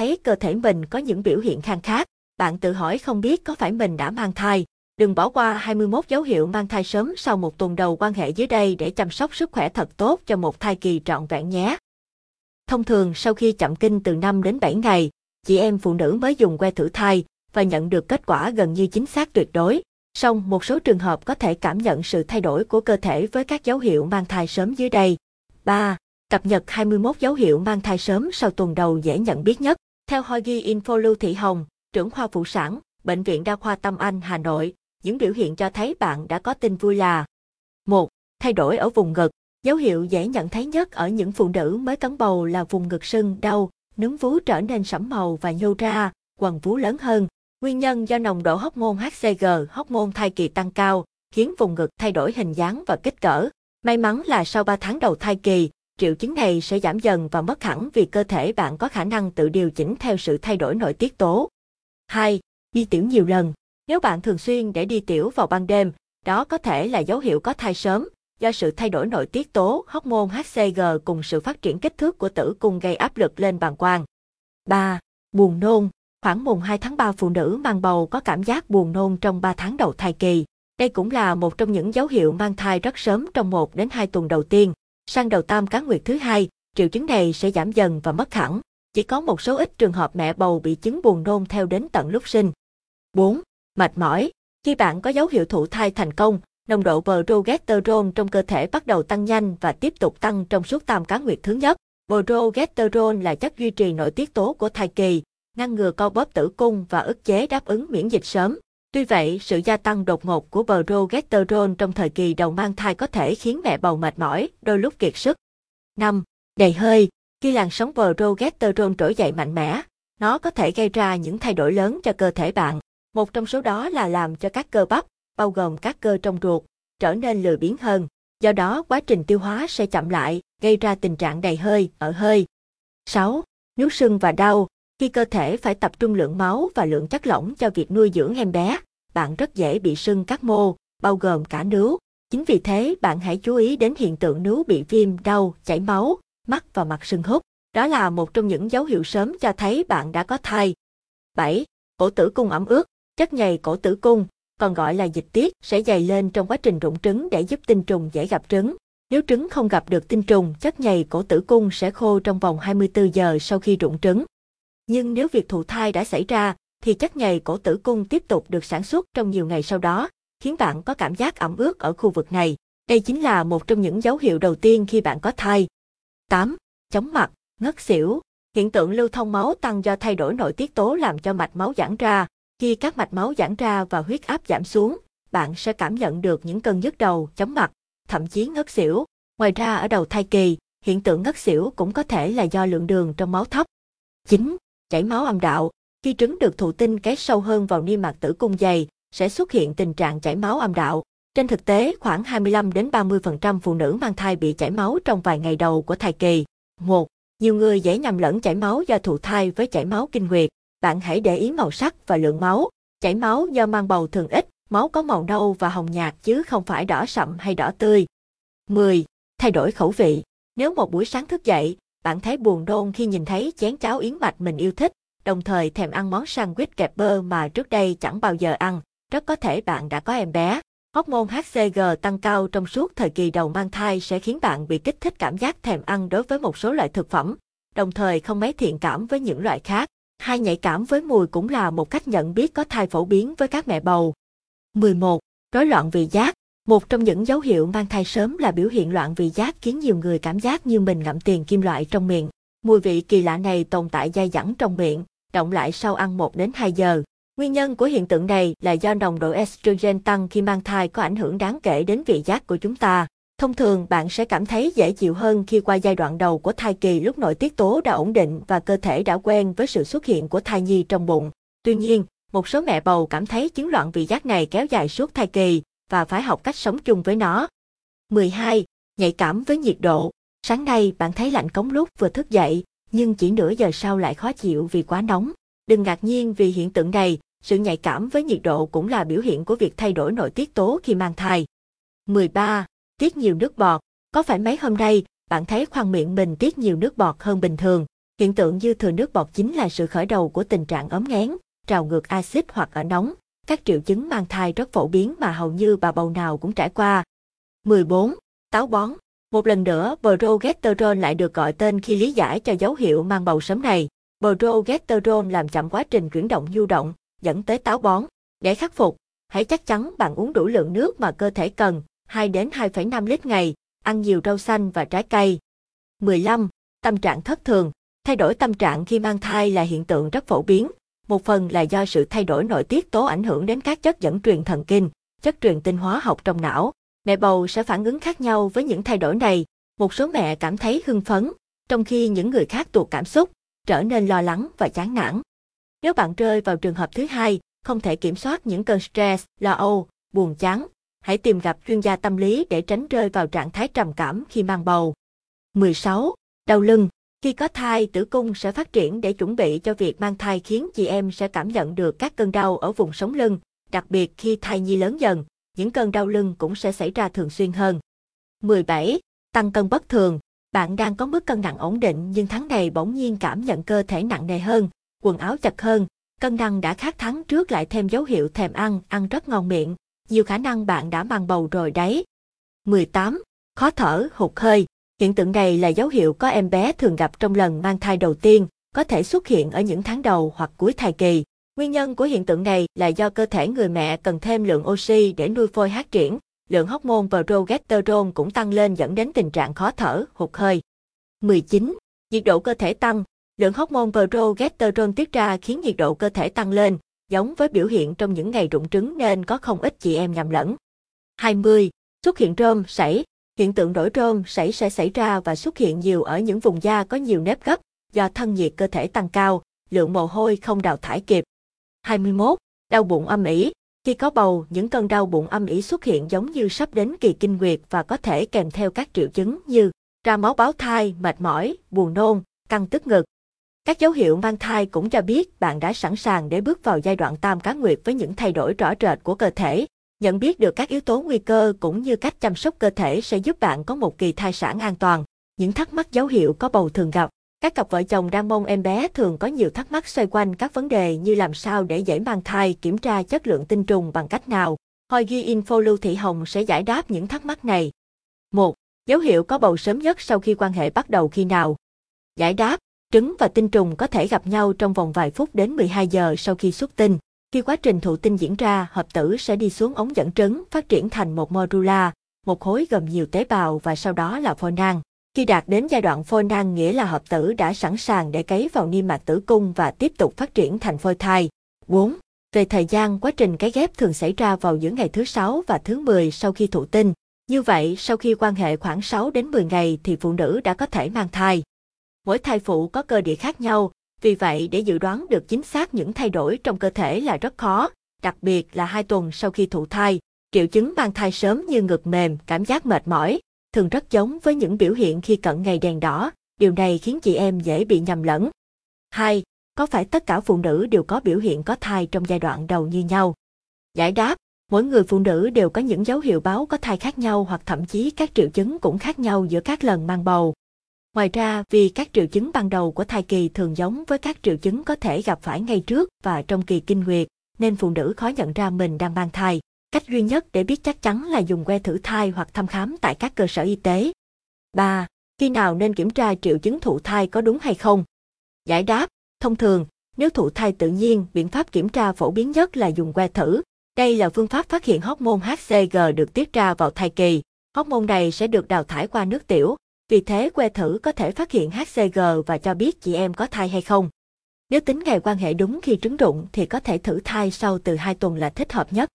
thấy cơ thể mình có những biểu hiện khang khác, bạn tự hỏi không biết có phải mình đã mang thai. Đừng bỏ qua 21 dấu hiệu mang thai sớm sau một tuần đầu quan hệ dưới đây để chăm sóc sức khỏe thật tốt cho một thai kỳ trọn vẹn nhé. Thông thường sau khi chậm kinh từ 5 đến 7 ngày, chị em phụ nữ mới dùng que thử thai và nhận được kết quả gần như chính xác tuyệt đối. Song một số trường hợp có thể cảm nhận sự thay đổi của cơ thể với các dấu hiệu mang thai sớm dưới đây. 3. Cập nhật 21 dấu hiệu mang thai sớm sau tuần đầu dễ nhận biết nhất. Theo Hoa Ghi Info Lưu Thị Hồng, trưởng khoa phụ sản, Bệnh viện Đa khoa Tâm Anh, Hà Nội, những biểu hiện cho thấy bạn đã có tin vui là 1. Thay đổi ở vùng ngực. Dấu hiệu dễ nhận thấy nhất ở những phụ nữ mới cấn bầu là vùng ngực sưng, đau, nướng vú trở nên sẫm màu và nhô ra, quần vú lớn hơn. Nguyên nhân do nồng độ hóc môn HCG, hóc môn thai kỳ tăng cao, khiến vùng ngực thay đổi hình dáng và kích cỡ. May mắn là sau 3 tháng đầu thai kỳ, triệu chứng này sẽ giảm dần và mất hẳn vì cơ thể bạn có khả năng tự điều chỉnh theo sự thay đổi nội tiết tố. 2. Đi tiểu nhiều lần. Nếu bạn thường xuyên để đi tiểu vào ban đêm, đó có thể là dấu hiệu có thai sớm, do sự thay đổi nội tiết tố hormone HCG cùng sự phát triển kích thước của tử cung gây áp lực lên bàng quang. 3. Buồn nôn. Khoảng mùng 2 tháng 3 phụ nữ mang bầu có cảm giác buồn nôn trong 3 tháng đầu thai kỳ. Đây cũng là một trong những dấu hiệu mang thai rất sớm trong 1 đến 2 tuần đầu tiên. Sang đầu tam cá nguyệt thứ hai, triệu chứng này sẽ giảm dần và mất hẳn. Chỉ có một số ít trường hợp mẹ bầu bị chứng buồn nôn theo đến tận lúc sinh. 4. Mệt mỏi. Khi bạn có dấu hiệu thụ thai thành công, nồng độ progesterone trong cơ thể bắt đầu tăng nhanh và tiếp tục tăng trong suốt tam cá nguyệt thứ nhất. Progesterone là chất duy trì nội tiết tố của thai kỳ, ngăn ngừa co bóp tử cung và ức chế đáp ứng miễn dịch sớm. Tuy vậy, sự gia tăng đột ngột của progesterone trong thời kỳ đầu mang thai có thể khiến mẹ bầu mệt mỏi, đôi lúc kiệt sức. 5. Đầy hơi. Khi làn sóng progesterone trỗi dậy mạnh mẽ, nó có thể gây ra những thay đổi lớn cho cơ thể bạn. Một trong số đó là làm cho các cơ bắp, bao gồm các cơ trong ruột, trở nên lười biếng hơn. Do đó, quá trình tiêu hóa sẽ chậm lại, gây ra tình trạng đầy hơi, ở hơi. 6. Nướu sưng và đau. Khi cơ thể phải tập trung lượng máu và lượng chất lỏng cho việc nuôi dưỡng em bé, bạn rất dễ bị sưng các mô, bao gồm cả nướu. Chính vì thế, bạn hãy chú ý đến hiện tượng nướu bị viêm, đau, chảy máu, mắt và mặt sưng húp. Đó là một trong những dấu hiệu sớm cho thấy bạn đã có thai. 7. Cổ tử cung ẩm ướt. Chất nhầy cổ tử cung, còn gọi là dịch tiết, sẽ dày lên trong quá trình rụng trứng để giúp tinh trùng dễ gặp trứng. Nếu trứng không gặp được tinh trùng, chất nhầy cổ tử cung sẽ khô trong vòng 24 giờ sau khi rụng trứng. Nhưng nếu việc thụ thai đã xảy ra, thì chất nhầy cổ tử cung tiếp tục được sản xuất trong nhiều ngày sau đó, khiến bạn có cảm giác ẩm ướt ở khu vực này. Đây chính là một trong những dấu hiệu đầu tiên khi bạn có thai. 8. Chóng mặt, ngất xỉu. Hiện tượng lưu thông máu tăng do thay đổi nội tiết tố làm cho mạch máu giãn ra. Khi các mạch máu giãn ra và huyết áp giảm xuống, bạn sẽ cảm nhận được những cơn nhức đầu, chóng mặt, thậm chí ngất xỉu. Ngoài ra ở đầu thai kỳ, hiện tượng ngất xỉu cũng có thể là do lượng đường trong máu thấp. 9. Chảy máu âm đạo. Khi trứng được thụ tinh kéo sâu hơn vào niêm mạc tử cung dày, sẽ xuất hiện tình trạng chảy máu âm đạo. Trên thực tế, khoảng 25 đến 30% phụ nữ mang thai bị chảy máu trong vài ngày đầu của thai kỳ. 1. Nhiều người dễ nhầm lẫn chảy máu do thụ thai với chảy máu kinh nguyệt. Bạn hãy để ý màu sắc và lượng máu. Chảy máu do mang bầu thường ít, máu có màu nâu và hồng nhạt chứ không phải đỏ sậm hay đỏ tươi. 10. Thay đổi khẩu vị. Nếu một buổi sáng thức dậy, bạn thấy buồn nôn khi nhìn thấy chén cháo yến mạch mình yêu thích, đồng thời thèm ăn món sandwich kẹp bơ mà trước đây chẳng bao giờ ăn, rất có thể bạn đã có em bé. Hormone HCG tăng cao trong suốt thời kỳ đầu mang thai sẽ khiến bạn bị kích thích cảm giác thèm ăn đối với một số loại thực phẩm, đồng thời không mấy thiện cảm với những loại khác. Hai nhạy cảm với mùi cũng là một cách nhận biết có thai phổ biến với các mẹ bầu. 11. Rối loạn vị giác. Một trong những dấu hiệu mang thai sớm là biểu hiện loạn vị giác khiến nhiều người cảm giác như mình ngậm tiền kim loại trong miệng. Mùi vị kỳ lạ này tồn tại dai dẳng trong miệng, động lại sau ăn 1 đến 2 giờ. Nguyên nhân của hiện tượng này là do nồng độ estrogen tăng khi mang thai có ảnh hưởng đáng kể đến vị giác của chúng ta. Thông thường bạn sẽ cảm thấy dễ chịu hơn khi qua giai đoạn đầu của thai kỳ lúc nội tiết tố đã ổn định và cơ thể đã quen với sự xuất hiện của thai nhi trong bụng. Tuy nhiên, một số mẹ bầu cảm thấy chứng loạn vị giác này kéo dài suốt thai kỳ và phải học cách sống chung với nó. 12. Nhạy cảm với nhiệt độ. Sáng nay bạn thấy lạnh cống lúc vừa thức dậy, nhưng chỉ nửa giờ sau lại khó chịu vì quá nóng. Đừng ngạc nhiên vì hiện tượng này, sự nhạy cảm với nhiệt độ cũng là biểu hiện của việc thay đổi nội tiết tố khi mang thai. 13. Tiết nhiều nước bọt. Có phải mấy hôm nay, bạn thấy khoang miệng mình tiết nhiều nước bọt hơn bình thường? Hiện tượng dư thừa nước bọt chính là sự khởi đầu của tình trạng ấm nghén, trào ngược axit hoặc ở nóng. Các triệu chứng mang thai rất phổ biến mà hầu như bà bầu nào cũng trải qua. 14. Táo bón Một lần nữa, progesterone lại được gọi tên khi lý giải cho dấu hiệu mang bầu sớm này. Progesterone làm chậm quá trình chuyển động du động, dẫn tới táo bón. Để khắc phục, hãy chắc chắn bạn uống đủ lượng nước mà cơ thể cần, 2 đến 2,5 lít ngày, ăn nhiều rau xanh và trái cây. 15. Tâm trạng thất thường Thay đổi tâm trạng khi mang thai là hiện tượng rất phổ biến. Một phần là do sự thay đổi nội tiết tố ảnh hưởng đến các chất dẫn truyền thần kinh, chất truyền tinh hóa học trong não. Mẹ bầu sẽ phản ứng khác nhau với những thay đổi này. Một số mẹ cảm thấy hưng phấn, trong khi những người khác tuột cảm xúc, trở nên lo lắng và chán nản. Nếu bạn rơi vào trường hợp thứ hai, không thể kiểm soát những cơn stress, lo âu, buồn chán, hãy tìm gặp chuyên gia tâm lý để tránh rơi vào trạng thái trầm cảm khi mang bầu. 16. Đau lưng khi có thai, tử cung sẽ phát triển để chuẩn bị cho việc mang thai khiến chị em sẽ cảm nhận được các cơn đau ở vùng sống lưng, đặc biệt khi thai nhi lớn dần, những cơn đau lưng cũng sẽ xảy ra thường xuyên hơn. 17. Tăng cân bất thường Bạn đang có mức cân nặng ổn định nhưng tháng này bỗng nhiên cảm nhận cơ thể nặng nề hơn, quần áo chật hơn, cân nặng đã khác tháng trước lại thêm dấu hiệu thèm ăn, ăn rất ngon miệng, nhiều khả năng bạn đã mang bầu rồi đấy. 18. Khó thở, hụt hơi. Hiện tượng này là dấu hiệu có em bé thường gặp trong lần mang thai đầu tiên, có thể xuất hiện ở những tháng đầu hoặc cuối thai kỳ. Nguyên nhân của hiện tượng này là do cơ thể người mẹ cần thêm lượng oxy để nuôi phôi phát triển, lượng hormone progesterone cũng tăng lên dẫn đến tình trạng khó thở, hụt hơi. 19. Nhiệt độ cơ thể tăng, lượng hormone progesterone tiết ra khiến nhiệt độ cơ thể tăng lên, giống với biểu hiện trong những ngày rụng trứng nên có không ít chị em nhầm lẫn. 20. Xuất hiện rôm, sảy. Hiện tượng đổi trơn sảy sẽ xảy ra và xuất hiện nhiều ở những vùng da có nhiều nếp gấp, do thân nhiệt cơ thể tăng cao, lượng mồ hôi không đào thải kịp. 21. Đau bụng âm ỉ. Khi có bầu, những cơn đau bụng âm ỉ xuất hiện giống như sắp đến kỳ kinh nguyệt và có thể kèm theo các triệu chứng như ra máu báo thai, mệt mỏi, buồn nôn, căng tức ngực, các dấu hiệu mang thai cũng cho biết bạn đã sẵn sàng để bước vào giai đoạn tam cá nguyệt với những thay đổi rõ rệt của cơ thể. Nhận biết được các yếu tố nguy cơ cũng như cách chăm sóc cơ thể sẽ giúp bạn có một kỳ thai sản an toàn. Những thắc mắc dấu hiệu có bầu thường gặp. Các cặp vợ chồng đang mong em bé thường có nhiều thắc mắc xoay quanh các vấn đề như làm sao để dễ mang thai, kiểm tra chất lượng tinh trùng bằng cách nào. Hoi ghi info Lưu Thị Hồng sẽ giải đáp những thắc mắc này. 1. Dấu hiệu có bầu sớm nhất sau khi quan hệ bắt đầu khi nào? Giải đáp Trứng và tinh trùng có thể gặp nhau trong vòng vài phút đến 12 giờ sau khi xuất tinh. Khi quá trình thụ tinh diễn ra, hợp tử sẽ đi xuống ống dẫn trứng, phát triển thành một morula, một khối gồm nhiều tế bào và sau đó là phôi nang. Khi đạt đến giai đoạn phôi nang nghĩa là hợp tử đã sẵn sàng để cấy vào niêm mạc tử cung và tiếp tục phát triển thành phôi thai. 4. Về thời gian, quá trình cấy ghép thường xảy ra vào giữa ngày thứ 6 và thứ 10 sau khi thụ tinh. Như vậy, sau khi quan hệ khoảng 6 đến 10 ngày thì phụ nữ đã có thể mang thai. Mỗi thai phụ có cơ địa khác nhau, vì vậy để dự đoán được chính xác những thay đổi trong cơ thể là rất khó, đặc biệt là hai tuần sau khi thụ thai. Triệu chứng mang thai sớm như ngực mềm, cảm giác mệt mỏi, thường rất giống với những biểu hiện khi cận ngày đèn đỏ, điều này khiến chị em dễ bị nhầm lẫn. 2. Có phải tất cả phụ nữ đều có biểu hiện có thai trong giai đoạn đầu như nhau? Giải đáp, mỗi người phụ nữ đều có những dấu hiệu báo có thai khác nhau hoặc thậm chí các triệu chứng cũng khác nhau giữa các lần mang bầu. Ngoài ra, vì các triệu chứng ban đầu của thai kỳ thường giống với các triệu chứng có thể gặp phải ngay trước và trong kỳ kinh nguyệt, nên phụ nữ khó nhận ra mình đang mang thai. Cách duy nhất để biết chắc chắn là dùng que thử thai hoặc thăm khám tại các cơ sở y tế. 3. Khi nào nên kiểm tra triệu chứng thụ thai có đúng hay không? Giải đáp, thông thường, nếu thụ thai tự nhiên, biện pháp kiểm tra phổ biến nhất là dùng que thử. Đây là phương pháp phát hiện hormone HCG được tiết ra vào thai kỳ. Hormone này sẽ được đào thải qua nước tiểu, vì thế que thử có thể phát hiện HCG và cho biết chị em có thai hay không. Nếu tính ngày quan hệ đúng khi trứng rụng thì có thể thử thai sau từ 2 tuần là thích hợp nhất.